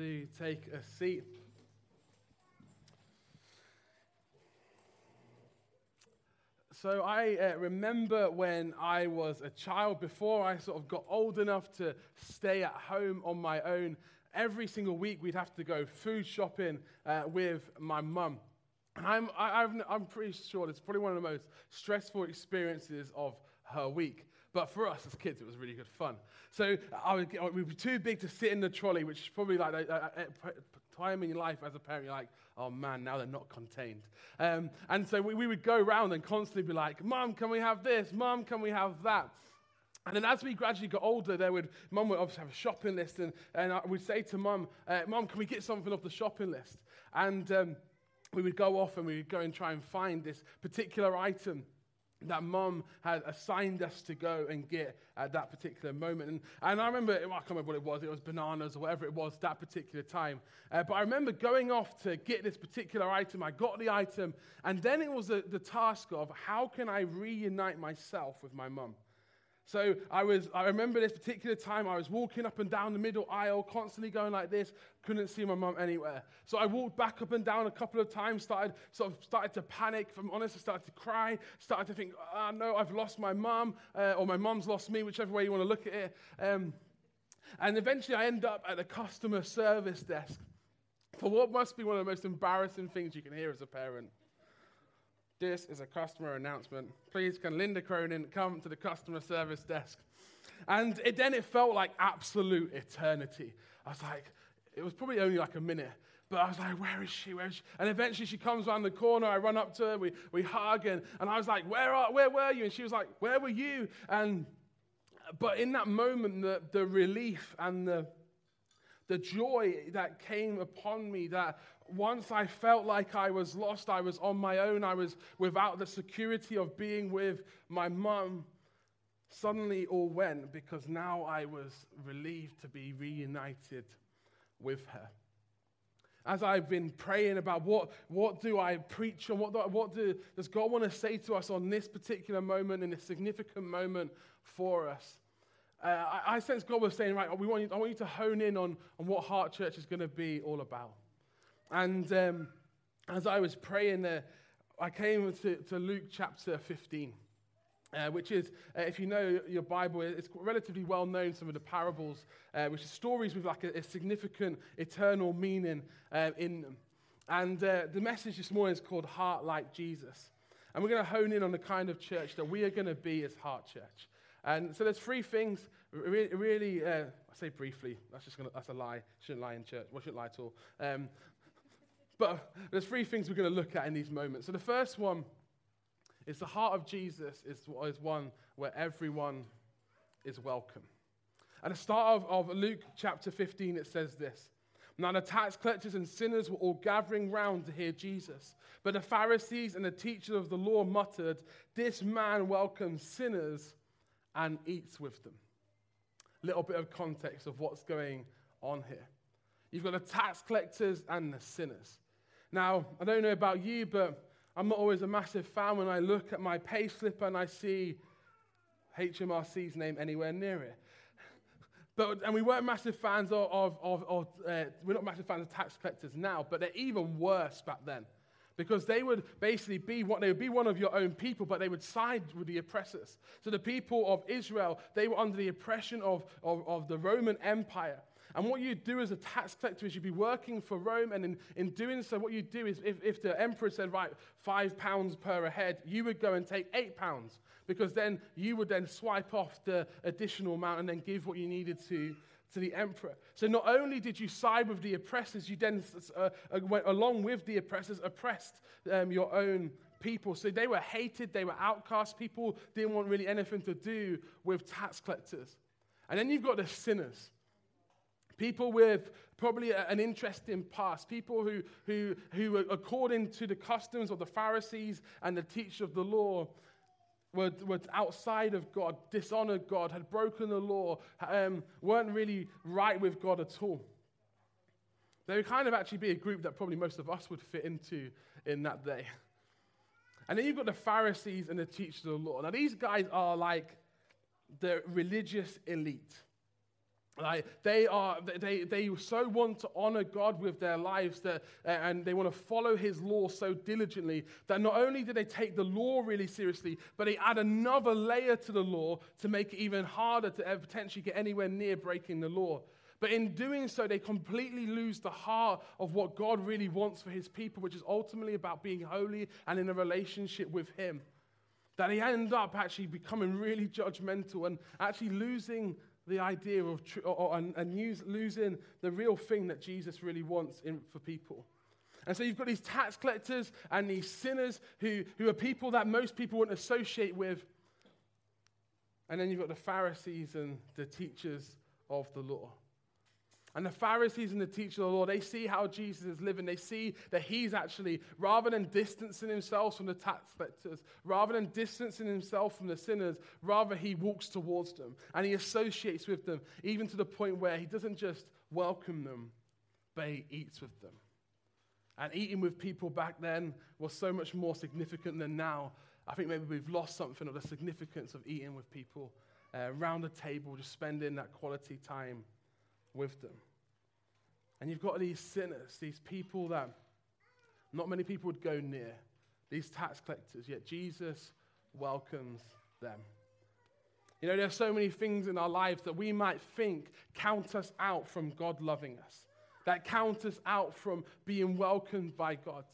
do take a seat. So I uh, remember when I was a child, before I sort of got old enough to stay at home on my own, every single week we'd have to go food shopping uh, with my mum. And I'm, I, I'm pretty sure it's probably one of the most stressful experiences of her week. But for us as kids, it was really good fun. So I would, we'd be too big to sit in the trolley, which is probably like a, time in life as a parent, you're like, oh man, now they're not contained. Um, and so we, we would go around and constantly be like, Mom, can we have this? Mom, can we have that? And then as we gradually got older, there would, Mum would obviously have a shopping list, and, and I would say to uh, Mum, can we get something off the shopping list? And um, we would go off and we would go and try and find this particular item that mum had assigned us to go and get at that particular moment. And, and I remember, I can't remember what it was, it was bananas or whatever it was that particular time. Uh, but I remember going off to get this particular item. I got the item, and then it was the, the task of how can I reunite myself with my mum? So I was, I remember this particular time I was walking up and down the middle aisle, constantly going like this, couldn't see my mum anywhere. So I walked back up and down a couple of times, started, sort of started to panic. If I'm honest, I started to cry, started to think, ah, oh, no, I've lost my mum, uh, or my mum's lost me, whichever way you want to look at it. Um, and eventually I end up at the customer service desk for what must be one of the most embarrassing things you can hear as a parent. This is a customer announcement. Please, can Linda Cronin come to the customer service desk? And it, then it felt like absolute eternity. I was like, it was probably only like a minute. But I was like, where is she? Where is she? And eventually she comes around the corner. I run up to her. We, we hug. And, and I was like, where, are, where were you? And she was like, where were you? And, but in that moment, the, the relief and the, the joy that came upon me that once I felt like I was lost, I was on my own, I was without the security of being with my mum, suddenly all went because now I was relieved to be reunited with her. As I've been praying about what, what do I preach and what, do, what do, does God want to say to us on this particular moment and a significant moment for us, uh, I, I, sense God was saying, right, we want you, I want you to hone in on, on what Heart Church is going to be all about. And um, as I was praying there, I came to, to Luke chapter 15. Uh, which is, uh, if you know your Bible, it's relatively well known, some of the parables, uh, which are stories with like a, a significant eternal meaning uh, in them. And uh, the message this morning is called Heart Like Jesus. And we're going to hone in on the kind of church that we are going to be as Heart Church. And so there's three things, really, really uh, I say briefly, that's just gonna, that's a lie. Shouldn't lie in church. We shouldn't lie at all. Um, but there's three things we're going to look at in these moments. So the first one is the heart of Jesus is, one where everyone is welcome. At the start of, of Luke chapter 15, it says this. Now the tax collectors and sinners were all gathering round to hear Jesus. But the Pharisees and the teachers of the law muttered, This man welcomes sinners and eats with them. Little bit of context of what's going on here. You've got the tax collectors and the sinners. Now, I don't know about you, but I'm not always a massive fan when I look at my pay slip and I see HMRC's name anywhere near it. But, and we weren't massive fans of, of, of, of uh, we're not massive fans of tax collectors now, but they're even worse back then because they would basically be what they would be one of your own people, but they would side with the oppressors. So the people of Israel, they were under the oppression of, of, of the Roman Empire. And what you do as a tax collector is you'd be working for Rome, and in, in doing so, what you do is if, if the emperor said, right, five pounds per head, you would go and take eight pounds, because then you would then swipe off the additional amount and then give what you needed to to the emperor. So not only did you side with the oppressors, you then uh, uh, went along with the oppressors, oppressed um, your own people. So they were hated, they were outcast. People didn't want really anything to do with tax collectors. And then you've got the sinners. People with probably an interesting past. People who, who, who, according to the customs of the Pharisees and the teachers of the law, were, were outside of God, dishonored God, had broken the law, um, weren't really right with God at all. They would kind of actually be a group that probably most of us would fit into in that day. And then you've got the Pharisees and the teachers of the law. Now, these guys are like the religious elite. Like they are, they, they so want to honor God with their lives that, and they want to follow His law so diligently that not only do they take the law really seriously, but they add another layer to the law to make it even harder to potentially get anywhere near breaking the law. But in doing so, they completely lose the heart of what God really wants for His people, which is ultimately about being holy and in a relationship with Him. That they end up actually becoming really judgmental and actually losing the idea of tr- or, and, and use, losing the real thing that Jesus really wants in, for people. And so you've got these tax collectors and these sinners who, who are people that most people wouldn't associate with. And then you've got the Pharisees and the teachers of the law. And the Pharisees and the teachers of the law, they see how Jesus is living. They see that he's actually, rather than distancing himself from the tax collectors, rather than distancing himself from the sinners, rather he walks towards them and he associates with them, even to the point where he doesn't just welcome them, but he eats with them. And eating with people back then was so much more significant than now. I think maybe we've lost something of the significance of eating with people uh, around the table, just spending that quality time with them. And you've got these sinners, these people that not many people would go near, these tax collectors, yet Jesus welcomes them. You know, there are so many things in our lives that we might think count us out from God loving us, that count us out from being welcomed by God.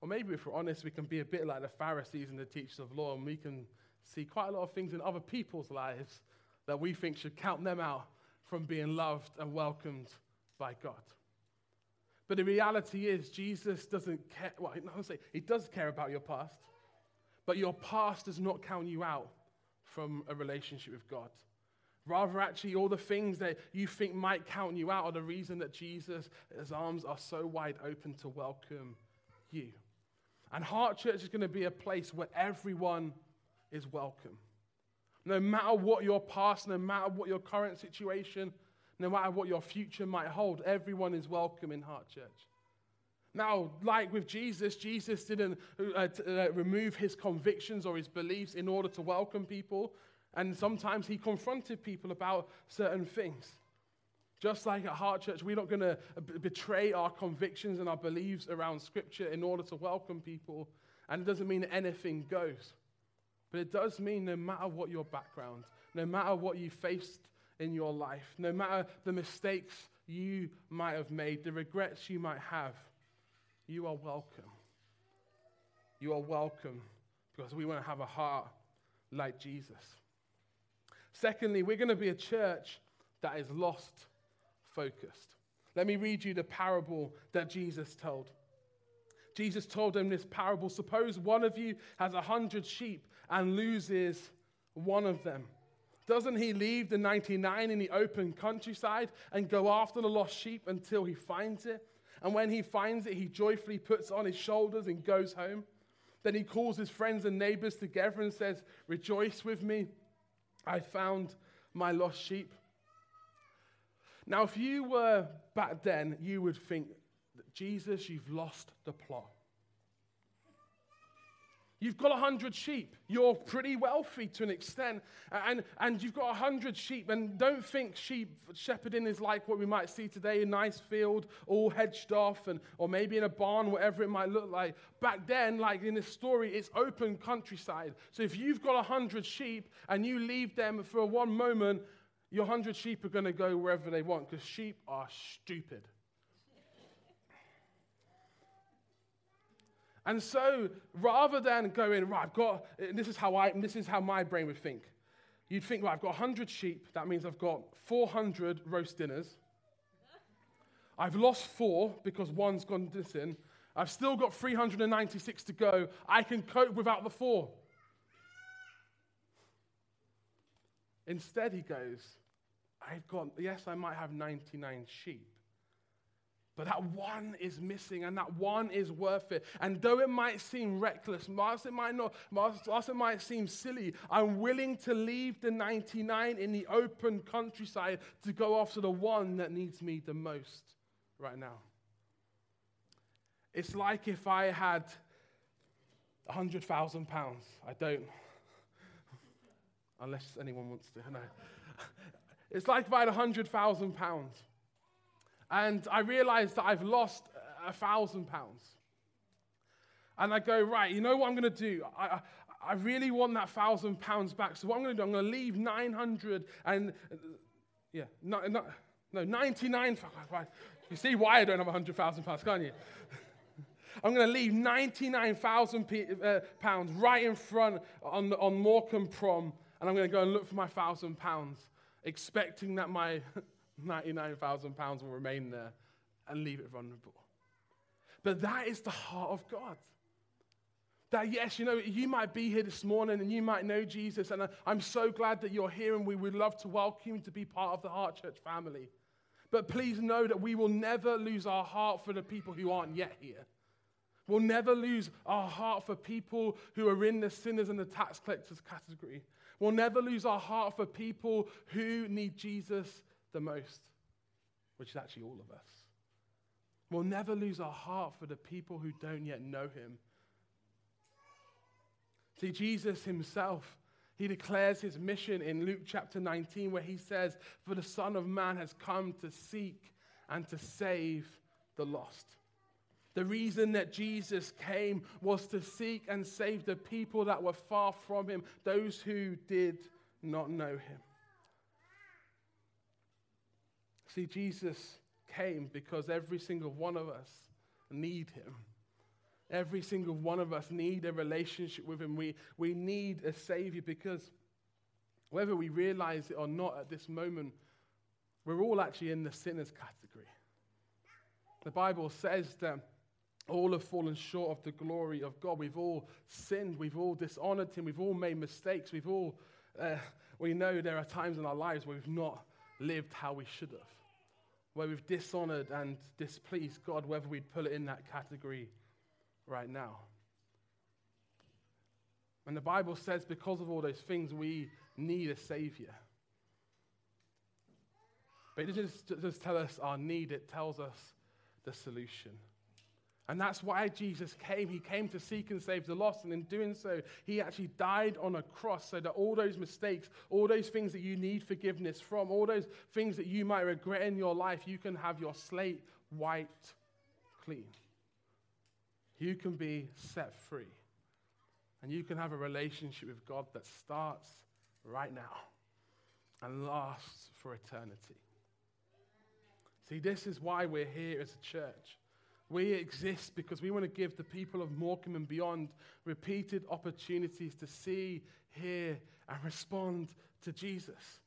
Or maybe if we're honest, we can be a bit like the Pharisees and the teachers of law, and we can see quite a lot of things in other people's lives that we think should count them out from being loved and welcomed by God. But the reality is, Jesus doesn't care. Well, I'm say he does care about your past, but your past does not count you out from a relationship with God. Rather, actually, all the things that you think might count you out are the reason that Jesus, his arms are so wide open to welcome you. And Heart Church is going to be a place where everyone is welcome. No matter what your past, no matter what your current situation, no matter what your future might hold, everyone is welcome in Heart Church. Now, like with Jesus, Jesus didn't uh, t- uh, remove his convictions or his beliefs in order to welcome people. And sometimes he confronted people about certain things. Just like at Heart Church, we're not going to b- betray our convictions and our beliefs around Scripture in order to welcome people. And it doesn't mean anything goes. But it does mean no matter what your background, no matter what you faced in your life, no matter the mistakes you might have made, the regrets you might have, you are welcome. You are welcome because we want to have a heart like Jesus. Secondly, we're going to be a church that is lost focused. Let me read you the parable that Jesus told. Jesus told them this parable Suppose one of you has a hundred sheep and loses one of them. Doesn't he leave the 99 in the open countryside and go after the lost sheep until he finds it? And when he finds it, he joyfully puts on his shoulders and goes home. Then he calls his friends and neighbors together and says, Rejoice with me, I found my lost sheep. Now, if you were back then, you would think, Jesus, you've lost the plot. You've got 100 sheep. You're pretty wealthy to an extent. And, and you've got 100 sheep. And don't think sheep shepherding is like what we might see today a nice field, all hedged off, and, or maybe in a barn, whatever it might look like. Back then, like in this story, it's open countryside. So if you've got 100 sheep and you leave them for one moment, your 100 sheep are going to go wherever they want because sheep are stupid. And so rather than going, right, I've got, this is how I, this is how my brain would think. You'd think, right, I've got 100 sheep. That means I've got 400 roast dinners. I've lost four because one's gone missing. I've still got 396 to go. I can cope without the four. Instead, he goes, I've got, yes, I might have 99 sheep, but that one is missing, and that one is worth it. And though it might seem reckless, whilst it might not, whilst it might seem silly, I'm willing to leave the 99 in the open countryside to go after the one that needs me the most right now. It's like if I had £100,000. I don't. Unless anyone wants to. It's like if I had £100,000 and I realize that I've lost a thousand pounds. And I go, right, you know what I'm going to do? I, I, really want that thousand pounds back. So what I'm going to do, I'm going to leave 900 and, yeah, no, no, no 99. You see why I don't have 100,000 pounds, can't you? I'm going to leave 99,000 uh, pounds right in front on, on Morecambe Prom, and I'm going to go and look for my thousand pounds, expecting that my 99,000 pounds will remain there and leave it vulnerable. But that is the heart of God. That, yes, you know, you might be here this morning and you might know Jesus, and I'm so glad that you're here, and we would love to welcome you to be part of the Heart Church family. But please know that we will never lose our heart for the people who aren't yet here. We'll never lose our heart for people who are in the sinners and the tax collectors category. We'll never lose our heart for people who need Jesus the most, which is actually all of us. We'll never lose our heart for the people who don't yet know him. See, Jesus himself, he declares his mission in Luke chapter 19, where he says, For the Son of Man has come to seek and to save the lost. The reason that Jesus came was to seek and save the people that were far from him, those who did not know him. See, Jesus came because every single one of us need him. Every single one of us need a relationship with him. We, we need a savior because whether we realize it or not at this moment, we're all actually in the sinners category. The Bible says that all have fallen short of the glory of God. We've all sinned. We've all dishonored him. We've all made mistakes. We've all, uh, we know there are times in our lives where we've not lived how we should have where we've dishonored and displeased God, whether we'd put it in that category right now. And the Bible says because of all those things, we need a Savior. But it doesn't just tell us our need, it tells us the solution. And that's why Jesus came. He came to seek and save the lost. And in doing so, he actually died on a cross so that all those mistakes, all those things that you need forgiveness from, all those things that you might regret in your life, you can have your slate wiped clean. You can be set free. And you can have a relationship with God that starts right now and lasts for eternity. See, this is why we're here as a church. We exist because we want to give the people of Morecambe and beyond repeated opportunities to see, hear, and respond to Jesus.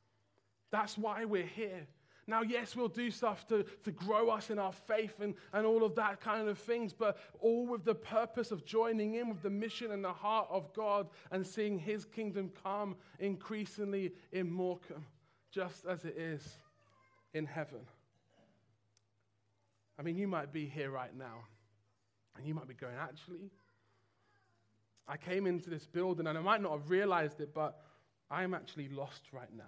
That's why we're here. Now, yes, we'll do stuff to, to grow us in our faith and, and all of that kind of things, but all with the purpose of joining in with the mission and the heart of God and seeing His kingdom come increasingly in Morecambe, just as it is in heaven. I mean, you might be here right now, and you might be going, actually, I came into this building, and I might not have realized it, but I'm actually lost right now.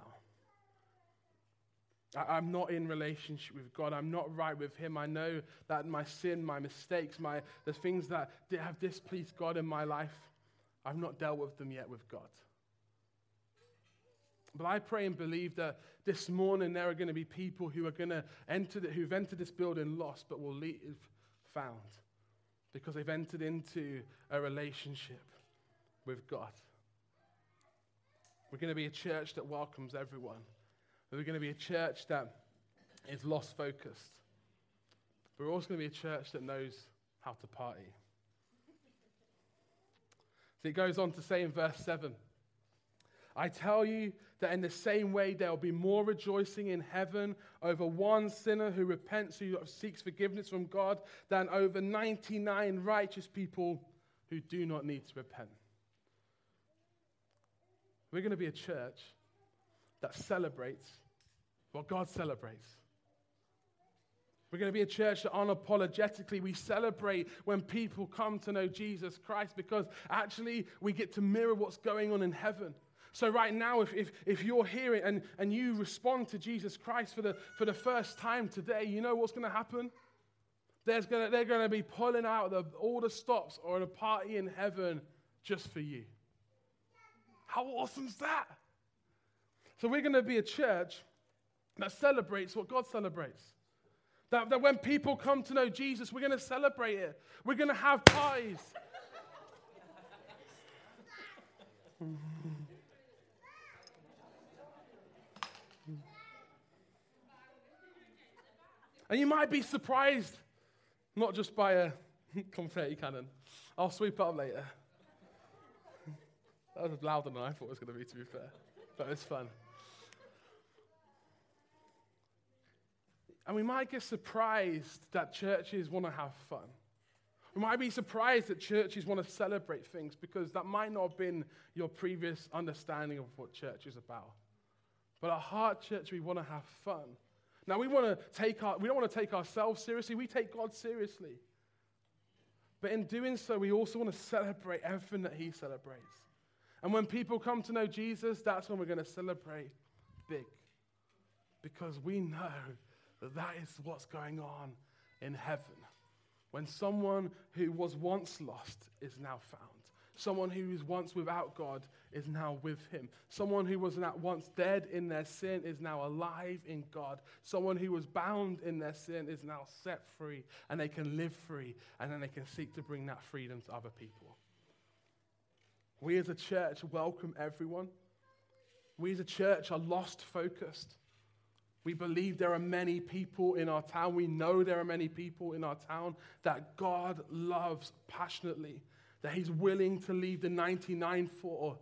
I, am not in relationship with God. I'm not right with Him. I know that my sin, my mistakes, my, the things that have displeased God in my life, I've not dealt with them yet with God. But I pray and believe that this morning there are going to be people who are going to enter, the, who've entered this building lost but will leave found because they've entered into a relationship with God. We're going to be a church that welcomes everyone. We're going to be a church that is lost focused. We're also going to be a church that knows how to party. So it goes on to say in verse 7 I tell you that in the same way there will be more rejoicing in heaven over one sinner who repents, who seeks forgiveness from God, than over 99 righteous people who do not need to repent. We're going to be a church that celebrates what God celebrates. We're going to be a church that unapologetically we celebrate when people come to know Jesus Christ because actually we get to mirror what's going on in heaven. So, right now, if, if, if you're here and, and you respond to Jesus Christ for the, for the first time today, you know what's going to happen? There's gonna, they're going to be pulling out the, all the stops or a party in heaven just for you. How awesome is that? So, we're going to be a church that celebrates what God celebrates. That, that when people come to know Jesus, we're going to celebrate it. We're going to have pies. And you might be surprised, not just by a confetti cannon. I'll sweep it up later. That was louder than I thought it was going to be, to be fair. But it's fun. And we might get surprised that churches want to have fun. We might be surprised that churches want to celebrate things because that might not have been your previous understanding of what church is about. But at Heart Church, we want to have fun. Now, we, want to take our, we don't want to take ourselves seriously, we take God seriously. But in doing so, we also want to celebrate everything that He celebrates. And when people come to know Jesus, that's when we're going to celebrate big. Because we know that that is what's going on in heaven. When someone who was once lost is now found. Someone who was once without God is now with him. Someone who was not once dead in their sin is now alive in God. Someone who was bound in their sin is now set free and they can live free and then they can seek to bring that freedom to other people. We as a church welcome everyone. We as a church are lost focused. We believe there are many people in our town. We know there are many people in our town that God loves passionately, that He's willing to leave the 99 for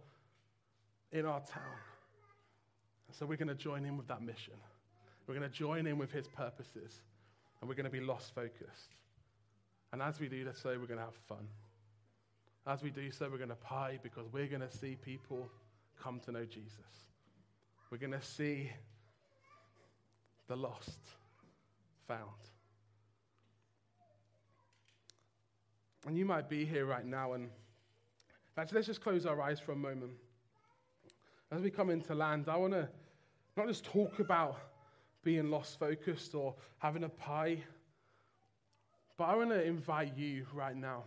in our town. And So we're going to join in with that mission. We're going to join in with His purposes, and we're going to be lost focused. And as we do so, we're going to have fun. As we do so, we're going to pie because we're going to see people come to know Jesus. We're going to see the lost found. And you might be here right now, and actually, let's just close our eyes for a moment. As we come into land, I want to not just talk about being lost focused or having a pie, but I want to invite you right now.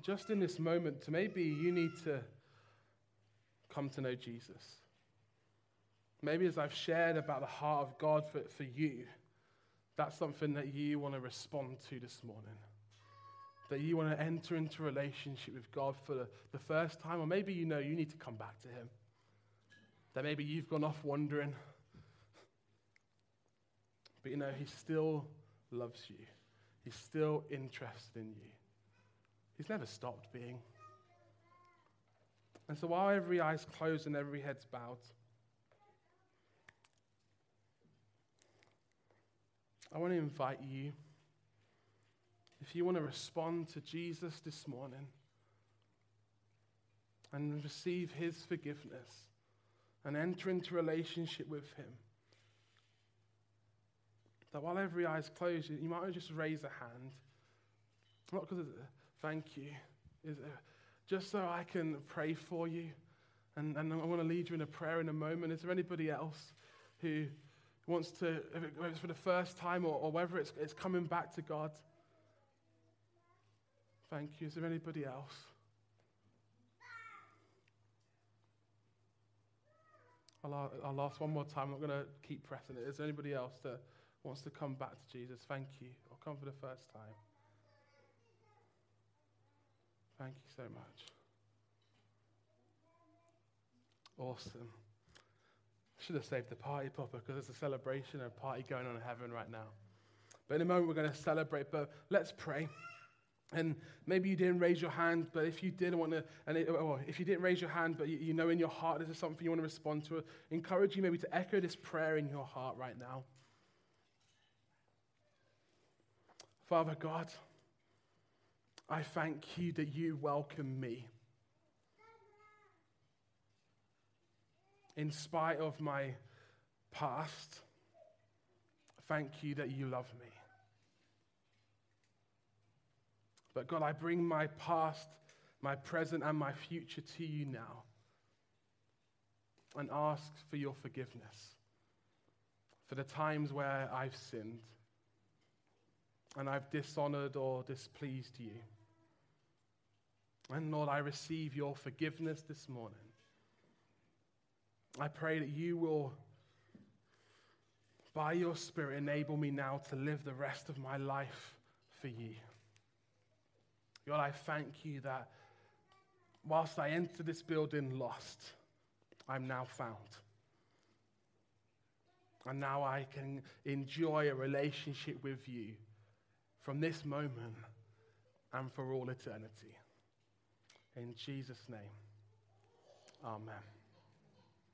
Just in this moment, to maybe you need to come to know Jesus. Maybe as I've shared about the heart of God for, for you, that's something that you want to respond to this morning. That you want to enter into a relationship with God for the, the first time, or maybe you know you need to come back to Him. That maybe you've gone off wandering, but you know He still loves you, He's still interested in you. He's never stopped being. And so while every eye's closed and every head's bowed, I want to invite you, if you want to respond to Jesus this morning and receive his forgiveness and enter into relationship with him, that while every eye is closed, you might just raise a hand. Not because of thank you. Is just so I can pray for you. And, and I want to lead you in a prayer in a moment. Is there anybody else who wants to, whether it's for the first time or, or whether it's, it's coming back to God? Thank you. Is there anybody else? I'll, I'll ask one more time. I'm not going to keep pressing it. Is there anybody else that wants to come back to Jesus? Thank you. Or come for the first time. Thank you so much. Awesome. Should have saved the party popper because there's a celebration and a party going on in heaven right now. But in a moment, we're going to celebrate. But let's pray. And maybe you didn't raise your hand, but if you did want to, and it, or if you didn't raise your hand, but you, you know in your heart this is something you want to respond to, encourage you maybe to echo this prayer in your heart right now. Father God, I thank you that you welcome me. In spite of my past, thank you that you love me. But God, I bring my past, my present, and my future to you now and ask for your forgiveness for the times where I've sinned and I've dishonored or displeased you. And Lord, I receive your forgiveness this morning. I pray that you will, by your Spirit, enable me now to live the rest of my life for you. God, I thank you that whilst I enter this building lost, I'm now found. And now I can enjoy a relationship with you from this moment and for all eternity. In Jesus' name, amen.